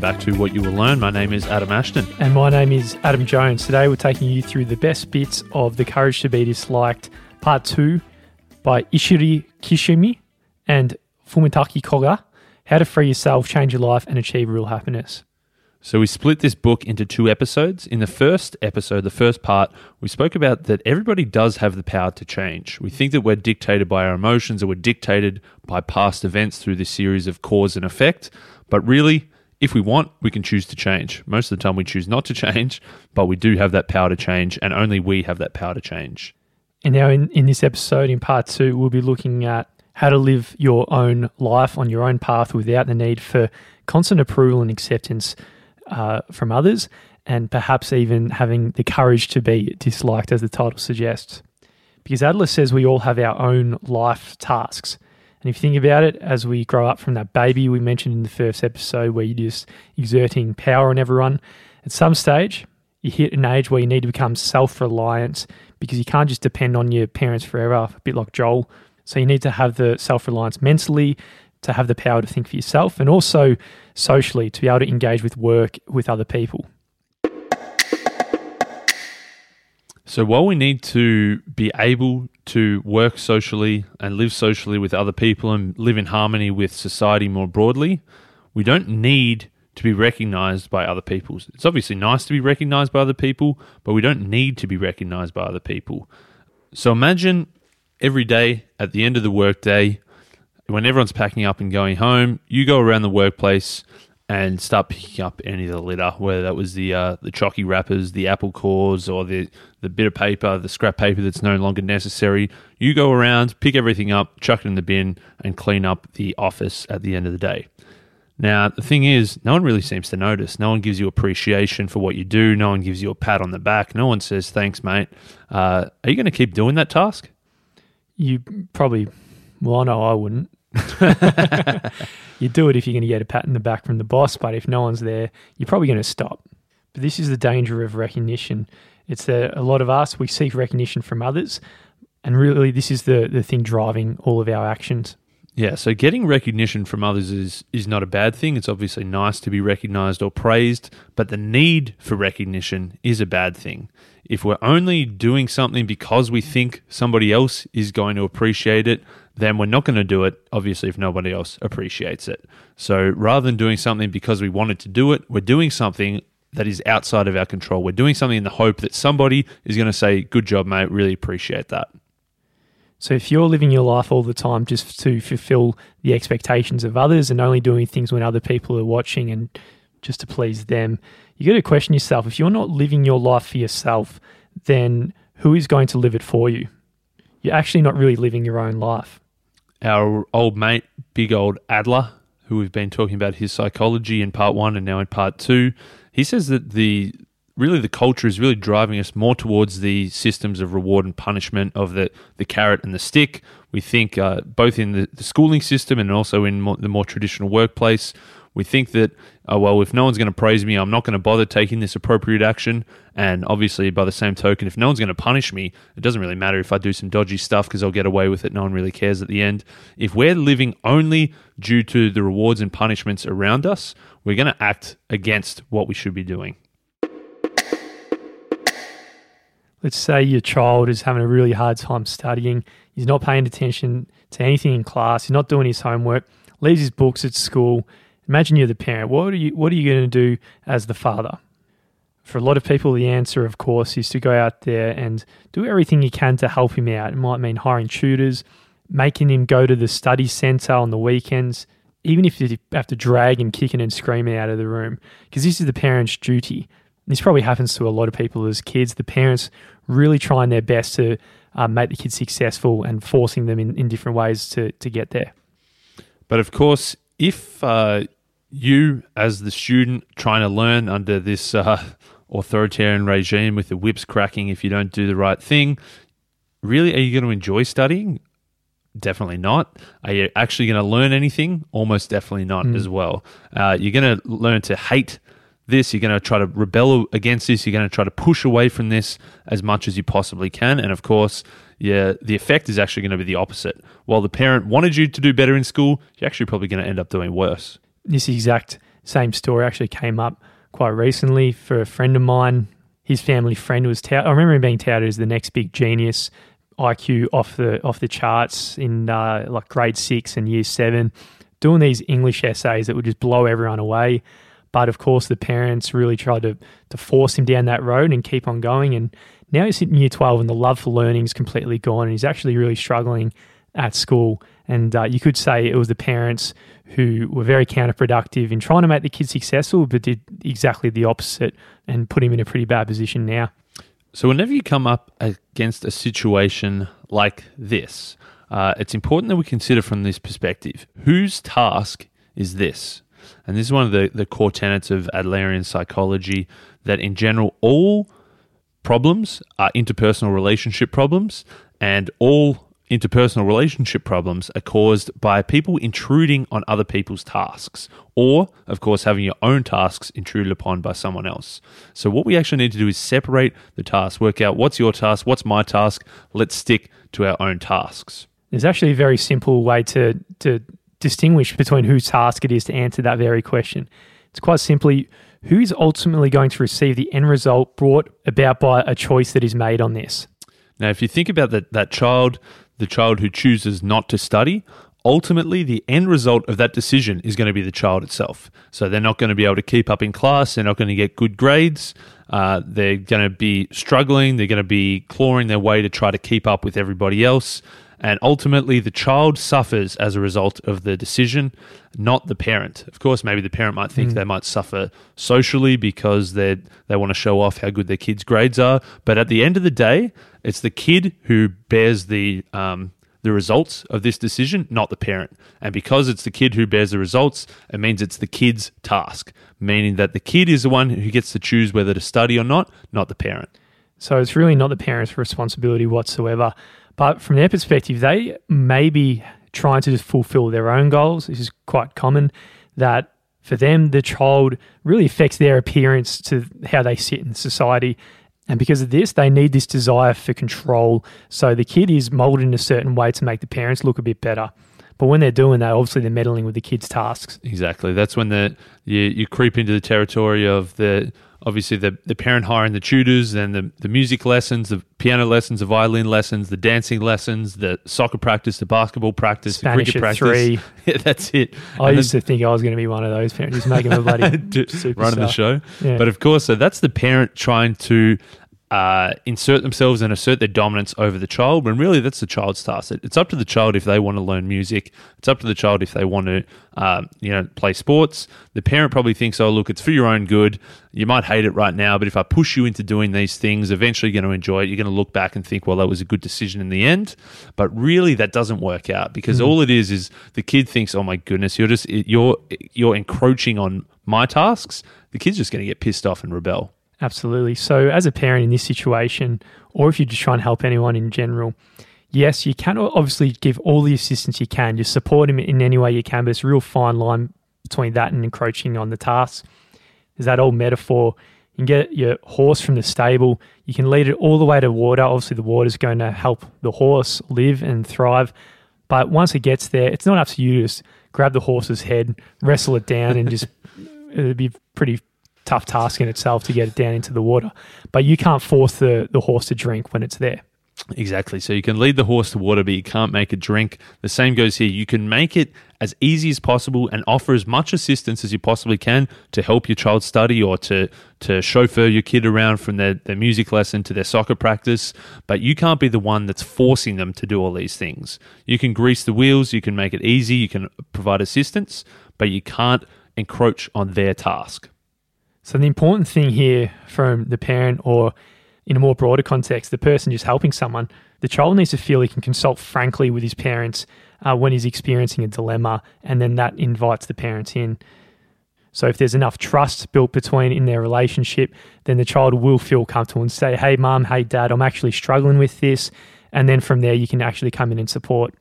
back to What You Will Learn. My name is Adam Ashton. And my name is Adam Jones. Today we're taking you through the best bits of The Courage to Be Disliked, Part 2 by Ichiro Kishimi and Fumitake Koga How to Free Yourself, Change Your Life, and Achieve Real Happiness. So, we split this book into two episodes. In the first episode, the first part, we spoke about that everybody does have the power to change. We think that we're dictated by our emotions or we're dictated by past events through this series of cause and effect. But really, if we want, we can choose to change. Most of the time, we choose not to change, but we do have that power to change, and only we have that power to change. And now, in, in this episode, in part two, we'll be looking at how to live your own life on your own path without the need for constant approval and acceptance uh, from others, and perhaps even having the courage to be disliked, as the title suggests. Because Adler says we all have our own life tasks. And if you think about it, as we grow up from that baby we mentioned in the first episode, where you're just exerting power on everyone, at some stage, you hit an age where you need to become self reliant because you can't just depend on your parents forever, a bit like Joel. So you need to have the self reliance mentally, to have the power to think for yourself, and also socially to be able to engage with work with other people. So while we need to be able to work socially and live socially with other people and live in harmony with society more broadly, we don't need to be recognized by other people. It's obviously nice to be recognized by other people, but we don't need to be recognized by other people. So imagine every day at the end of the workday, when everyone's packing up and going home, you go around the workplace and start picking up any of the litter, whether that was the uh, the chalky wrappers, the apple cores, or the the bit of paper, the scrap paper that's no longer necessary. You go around, pick everything up, chuck it in the bin, and clean up the office at the end of the day. Now, the thing is, no one really seems to notice. No one gives you appreciation for what you do. No one gives you a pat on the back. No one says, thanks, mate. Uh, are you going to keep doing that task? You probably, well, I know I wouldn't. you do it if you're going to get a pat in the back from the boss, but if no one's there, you're probably going to stop. But this is the danger of recognition. It's that a lot of us, we seek recognition from others, and really this is the, the thing driving all of our actions. Yeah, so getting recognition from others is is not a bad thing. It's obviously nice to be recognized or praised, but the need for recognition is a bad thing. If we're only doing something because we think somebody else is going to appreciate it, then we're not going to do it, obviously, if nobody else appreciates it. So rather than doing something because we wanted to do it, we're doing something that is outside of our control. We're doing something in the hope that somebody is going to say, Good job, mate, really appreciate that. So if you're living your life all the time just to fulfill the expectations of others and only doing things when other people are watching and just to please them, you got to question yourself. If you're not living your life for yourself, then who is going to live it for you? You're actually not really living your own life. Our old mate, big old Adler, who we've been talking about his psychology in part one and now in part two, he says that the really the culture is really driving us more towards the systems of reward and punishment of the, the carrot and the stick. We think uh, both in the, the, schooling system and also in more, the more traditional workplace, we think that, oh, well, if no one's going to praise me, I'm not going to bother taking this appropriate action. And obviously, by the same token, if no one's going to punish me, it doesn't really matter if I do some dodgy stuff because I'll get away with it. No one really cares at the end. If we're living only due to the rewards and punishments around us, we're going to act against what we should be doing. let's say your child is having a really hard time studying, he's not paying attention to anything in class, he's not doing his homework, leaves his books at school. Imagine you're the parent. What are you what are you going to do as the father? For a lot of people, the answer, of course, is to go out there and do everything you can to help him out. It might mean hiring tutors, making him go to the study centre on the weekends, even if you have to drag him kicking and screaming out of the room, because this is the parent's duty this probably happens to a lot of people as kids. The parents really trying their best to uh, make the kids successful and forcing them in, in different ways to, to get there. But of course, if uh, you, as the student trying to learn under this uh, authoritarian regime with the whips cracking if you don't do the right thing, really, are you going to enjoy studying? Definitely not. Are you actually going to learn anything? Almost definitely not mm. as well. Uh, you're going to learn to hate this, you're going to try to rebel against this, you're going to try to push away from this as much as you possibly can. And of course, yeah, the effect is actually going to be the opposite. While the parent wanted you to do better in school, you're actually probably going to end up doing worse. This exact Same story actually came up quite recently for a friend of mine. His family friend was tout- I remember him being touted as the next big genius, IQ off the off the charts in uh, like grade six and year seven, doing these English essays that would just blow everyone away. But of course, the parents really tried to to force him down that road and keep on going. And now he's in year twelve, and the love for learning is completely gone, and he's actually really struggling at school. And uh, you could say it was the parents who were very counterproductive in trying to make the kid successful, but did exactly the opposite and put him in a pretty bad position now. So, whenever you come up against a situation like this, uh, it's important that we consider from this perspective whose task is this? And this is one of the, the core tenets of Adlerian psychology that, in general, all problems are interpersonal relationship problems, and all interpersonal relationship problems are caused by people intruding on other people's tasks, or, of course, having your own tasks intruded upon by someone else. So, what we actually need to do is separate the tasks, work out what's your task, what's my task. Let's stick to our own tasks. There's actually a very simple way to, to distinguish between whose task it is to answer that very question. It's quite simply who is ultimately going to receive the end result brought about by a choice that is made on this. Now, if you think about that, that child the child who chooses not to study, ultimately the end result of that decision is going to be the child itself. So they're not going to be able to keep up in class, they're not going to get good grades, uh, they're going to be struggling, they're going to be clawing their way to try to keep up with everybody else. And ultimately, the child suffers as a result of the decision, not the parent. Of course, maybe the parent might think mm. they might suffer socially because they they want to show off how good their kid's grades are. But at the end of the day, it's the kid who bears the um, the results of this decision, not the parent. And because it's the kid who bears the results, it means it's the kid's task, meaning that the kid is the one who gets to choose whether to study or not, not the parent. So it's really not the parent's responsibility whatsoever. But from their perspective, they may be trying to just fulfill their own goals. This is quite common that for them, the child really affects their appearance to how they sit in society. And because of this, they need this desire for control. So the kid is molded in a certain way to make the parents look a bit better. But when they're doing that, obviously they're meddling with the kids' tasks. Exactly. That's when the you, you creep into the territory of the obviously the, the parent hiring the tutors and the, the music lessons, the piano lessons, the violin lessons, the dancing lessons, the soccer practice, the basketball practice, Spanish the cricket practice. Three. yeah, that's it. I and used then, to think I was going to be one of those parents who's making a bloody running the show. Yeah. But of course, so that's the parent trying to uh, insert themselves and assert their dominance over the child when really that's the child's task. It's up to the child if they want to learn music. It's up to the child if they want to, um, you know, play sports. The parent probably thinks, oh, look, it's for your own good. You might hate it right now, but if I push you into doing these things, eventually you're going to enjoy it. You're going to look back and think, well, that was a good decision in the end. But really, that doesn't work out because mm. all it is is the kid thinks, oh my goodness, you're just you're you're encroaching on my tasks. The kid's just going to get pissed off and rebel. Absolutely. So, as a parent in this situation, or if you're just try and help anyone in general, yes, you can obviously give all the assistance you can. Just support him in any way you can, but it's a real fine line between that and encroaching on the task. There's that old metaphor. You can get your horse from the stable, you can lead it all the way to water. Obviously, the water is going to help the horse live and thrive. But once it gets there, it's not up to you to just grab the horse's head, wrestle it down, and just it'd be pretty tough task in itself to get it down into the water. But you can't force the, the horse to drink when it's there. Exactly. So you can lead the horse to water, but you can't make it drink. The same goes here. You can make it as easy as possible and offer as much assistance as you possibly can to help your child study or to, to chauffeur your kid around from their, their music lesson to their soccer practice. But you can't be the one that's forcing them to do all these things. You can grease the wheels, you can make it easy, you can provide assistance, but you can't encroach on their task. So the important thing here from the parent or in a more broader context, the person just helping someone, the child needs to feel he can consult frankly with his parents uh, when he's experiencing a dilemma, and then that invites the parents in. So if there's enough trust built between in their relationship, then the child will feel comfortable and say, "Hey, mom, hey, dad, I'm actually struggling with this," and then from there you can actually come in and support.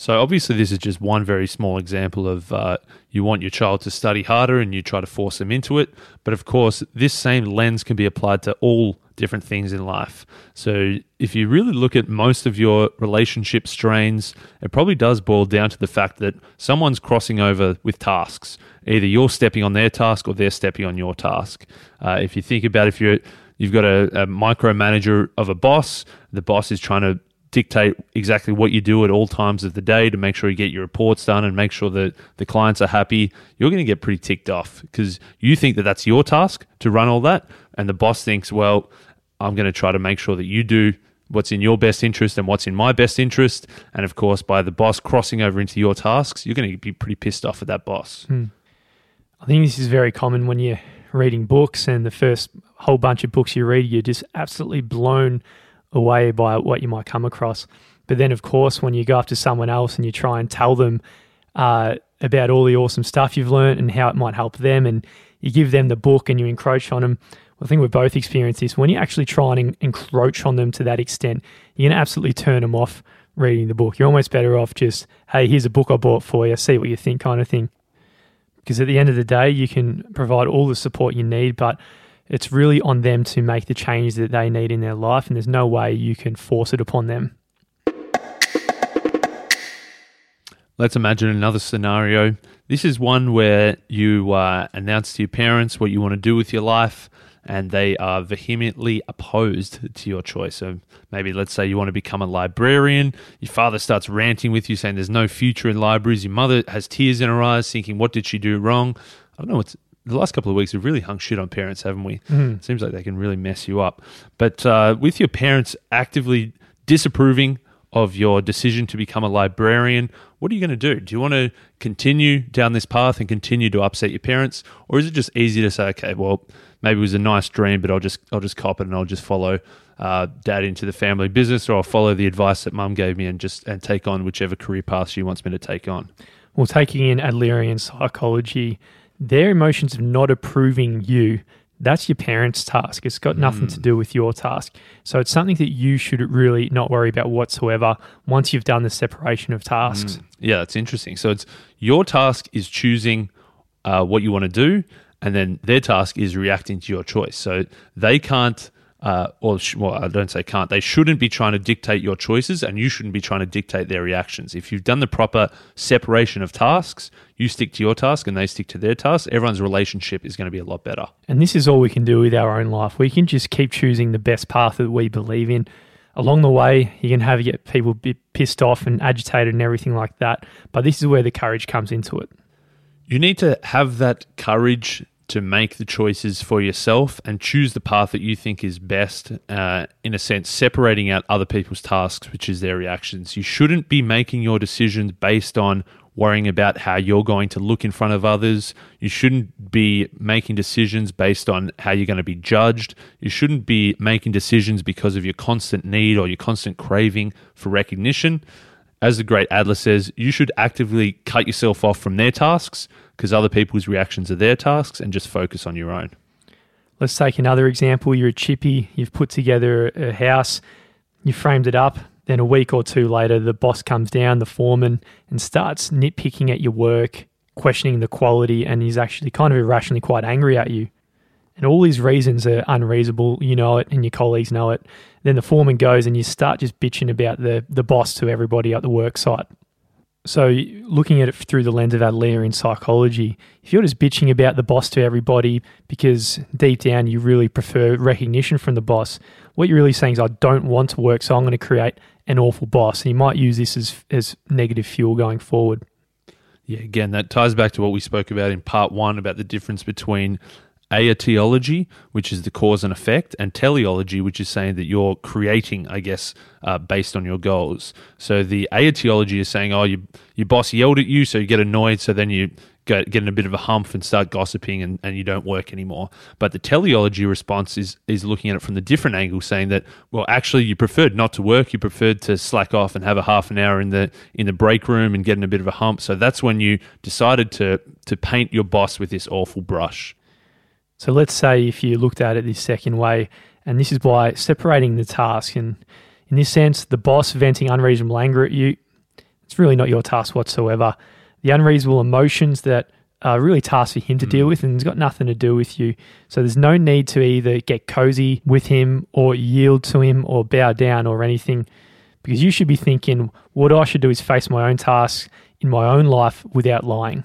So obviously, this is just one very small example of uh, you want your child to study harder and you try to force them into it. But of course, this same lens can be applied to all different things in life. So if you really look at most of your relationship strains, it probably does boil down to the fact that someone's crossing over with tasks. Either you're stepping on their task or they're stepping on your task. Uh, if you think about if you're you've got a, a micromanager of a boss, the boss is trying to dictate exactly what you do at all times of the day to make sure you get your reports done and make sure that the clients are happy, you're going to get pretty ticked off because you think that that's your task to run all that. And the boss thinks, well, I'm going to try to make sure that you do what's in your best interest and what's in my best interest. And of course, by the boss crossing over into your tasks, you're going to be pretty pissed off at that boss. Hmm. I think this is very common when you're reading books and the first whole bunch of books you read, you're just absolutely blown away by what you might come across. But then, of course, when you go to someone else and you try and tell them uh, about all the awesome stuff you've learned and how it might help them, and you give them the book and you encroach on them, I think we've both experienced this. When you actually try and encroach on them to that extent, you're going to absolutely turn them off reading the book. You're almost better off just, hey, here's a book I bought for you, see what you think, kind of thing. Because at the end of the day, you can provide all the support you need, but it's really on them to make the change that they need in their life, and there's no way you can force it upon them. Let's imagine another scenario. This is one where you uh, announce to your parents what you want to do with your life, and they are vehemently opposed to your choice. So maybe let's say you want to become a librarian. Your father starts ranting with you, saying there's no future in libraries. Your mother has tears in her eyes, thinking, "What did she do wrong?" I don't know what's the last couple of weeks we've really hung shit on parents, haven't we? Mm. Seems like they can really mess you up. But uh, with your parents actively disapproving of your decision to become a librarian, what are you going to do? Do you want to continue down this path and continue to upset your parents, or is it just easy to say, okay, well, maybe it was a nice dream, but I'll just I'll just cop it and I'll just follow uh, dad into the family business, or I'll follow the advice that mum gave me and just and take on whichever career path she wants me to take on. Well, taking in Adlerian psychology their emotions of not approving you that's your parents' task. It's got nothing mm. to do with your task. So it's something that you should really not worry about whatsoever once you've done the separation of tasks. Mm. Yeah, that's interesting. So it's your task is choosing uh, what you want to do, and then their task is reacting to your choice. So they can't uh, or sh- well, I don't say can't. They shouldn't be trying to dictate your choices, and you shouldn't be trying to dictate their reactions. If you've done the proper separation of tasks, you stick to your task and they stick to their task. Everyone's relationship is going to be a lot better. And this is all we can do with our own life. We can just keep choosing the best path that we believe in. Along the way, you can have get people be pissed off and agitated and everything like that. But this is where the courage comes into it. You need to have that courage to make the choices for yourself and choose the path that you think is best, uh, in a sense, separating out other people's tasks, which is their reactions. You shouldn't be making your decisions based on worrying about how you're going to look in front of others. You shouldn't be making decisions based on how you're going to be judged. You shouldn't be making decisions because of your constant need or your constant craving for recognition. As the great Adler says, you should actively cut yourself off from their tasks because other people's reactions are their tasks and just focus on your own. Let's take another example. You're a chippy, you've put together a house, you framed it up. Then a week or two later, the boss comes down, the foreman, and starts nitpicking at your work, questioning the quality, and he's actually kind of irrationally quite angry at you. And all these reasons are unreasonable. You know it, and your colleagues know it. Then the foreman goes, and you start just bitching about the, the boss to everybody at the work site. So, looking at it through the lens of Adlerian psychology, if you're just bitching about the boss to everybody because deep down you really prefer recognition from the boss, what you're really saying is, I don't want to work, so I'm going to create an awful boss. And you might use this as, as negative fuel going forward. Yeah, again, that ties back to what we spoke about in part one about the difference between aetiology, which is the cause and effect, and teleology, which is saying that you're creating, I guess, uh, based on your goals. So the aetiology is saying, oh, you, your boss yelled at you, so you get annoyed, so then you get, get in a bit of a hump and start gossiping and, and you don't work anymore. But the teleology response is, is looking at it from the different angle, saying that, well, actually, you preferred not to work, you preferred to slack off and have a half an hour in the in the break room and get in a bit of a hump. So that's when you decided to to paint your boss with this awful brush. So let's say if you looked at it this second way, and this is by separating the task. And in this sense, the boss venting unreasonable anger at you, it's really not your task whatsoever. The unreasonable emotions that are really tasks for him to deal hmm. with and it's got nothing to do with you. So there's no need to either get cozy with him or yield to him or bow down or anything because you should be thinking what I should do is face my own tasks in my own life without lying.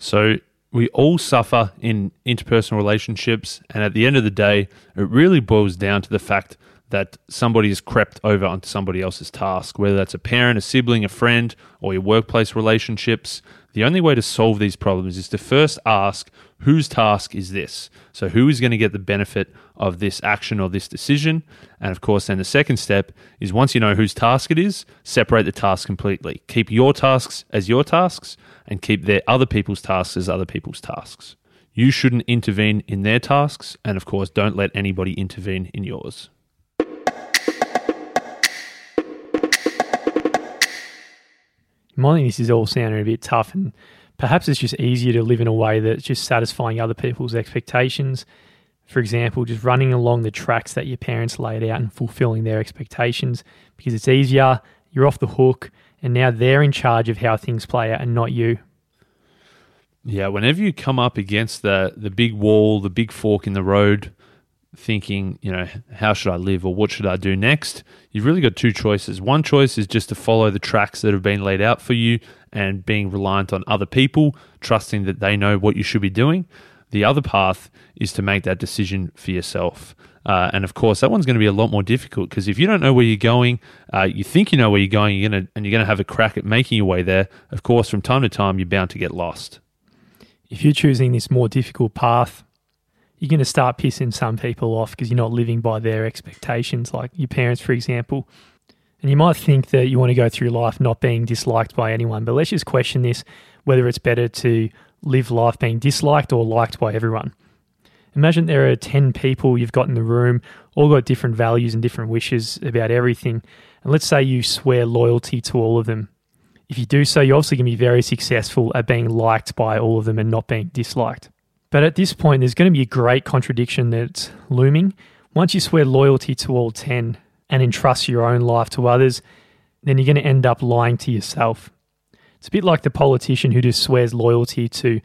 So we all suffer in interpersonal relationships, and at the end of the day, it really boils down to the fact that somebody has crept over onto somebody else's task, whether that's a parent, a sibling, a friend, or your workplace relationships. The only way to solve these problems is to first ask whose task is this? So, who is going to get the benefit of this action or this decision? And of course, then the second step is once you know whose task it is, separate the task completely. Keep your tasks as your tasks and keep their other people's tasks as other people's tasks. You shouldn't intervene in their tasks, and of course, don't let anybody intervene in yours. Think this is all sounding a bit tough, and perhaps it's just easier to live in a way that's just satisfying other people's expectations. For example, just running along the tracks that your parents laid out and fulfilling their expectations because it's easier, you're off the hook, and now they're in charge of how things play out and not you. Yeah, whenever you come up against the the big wall, the big fork in the road, thinking, you know, how should I live or what should I do next? You've really got two choices. One choice is just to follow the tracks that have been laid out for you and being reliant on other people, trusting that they know what you should be doing. The other path is to make that decision for yourself. Uh, and of course, that one's going to be a lot more difficult because if you don't know where you're going, uh, you think you know where you're going, you're to, and you're going to have a crack at making your way there. Of course, from time to time, you're bound to get lost. If you're choosing this more difficult path, you're going to start pissing some people off because you're not living by their expectations, like your parents, for example. And you might think that you want to go through life not being disliked by anyone, but let's just question this whether it's better to live life being disliked or liked by everyone. Imagine there are 10 people you've got in the room, all got different values and different wishes about everything. And let's say you swear loyalty to all of them. If you do so, you're obviously going to be very successful at being liked by all of them and not being disliked. But at this point, there's going to be a great contradiction that's looming. Once you swear loyalty to all 10 and entrust your own life to others, then you're going to end up lying to yourself. It's a bit like the politician who just swears loyalty to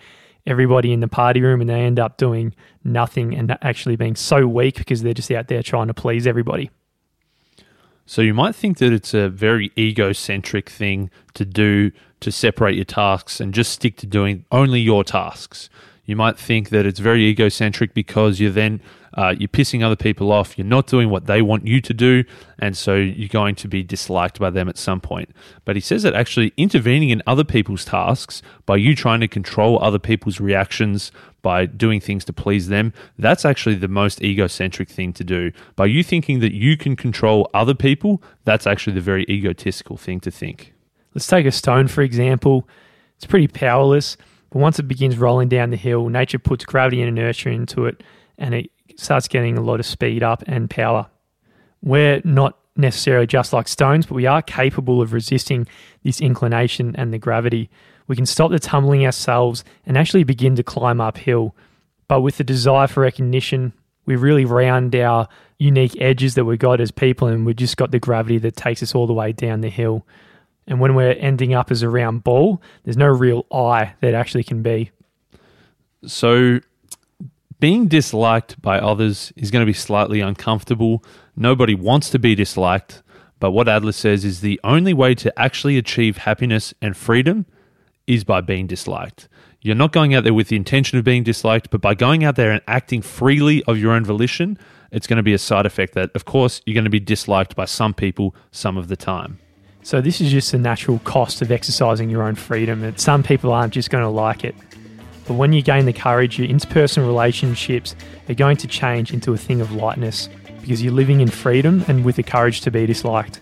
everybody in the party room and they end up doing nothing and actually being so weak because they're just out there trying to please everybody. So you might think that it's a very egocentric thing to do to separate your tasks and just stick to doing only your tasks. You might think that it's very egocentric because you're then uh, you're pissing other people off. You're not doing what they want you to do, and so you're going to be disliked by them at some point. But he says that actually intervening in other people's tasks by you trying to control other people's reactions by doing things to please them, that's actually the most egocentric thing to do. By you thinking that you can control other people, that's actually the very egotistical thing to think. Let's take a stone, for example. It's pretty powerless but once it begins rolling down the hill, nature puts gravity and inertia into it and it starts getting a lot of speed up and power. We're not necessarily just like stones, but we are capable of resisting this inclination and the gravity. We can stop the tumbling ourselves and actually begin to climb uphill. But with the desire for recognition, we really round our unique edges that we've got as people, and we've just got the gravity that takes us all the way down the hill. And when we're ending up as a round ball, there's no real I that actually can be. So, being disliked by others is going to be slightly uncomfortable. Nobody wants to be disliked. But what Adler says is the only way to actually achieve happiness and freedom is by being disliked. You're not going out there with the intention of being disliked, but by going out there and acting freely of your own volition, it's going to be a side effect that, of course, you're going to be disliked by some people some of the time. So this is just the natural cost of exercising your own freedom. And some people aren't just going to like it. But when you gain the courage, your interpersonal relationships are going to change into a thing of lightness because you're living in freedom and with the courage to be disliked.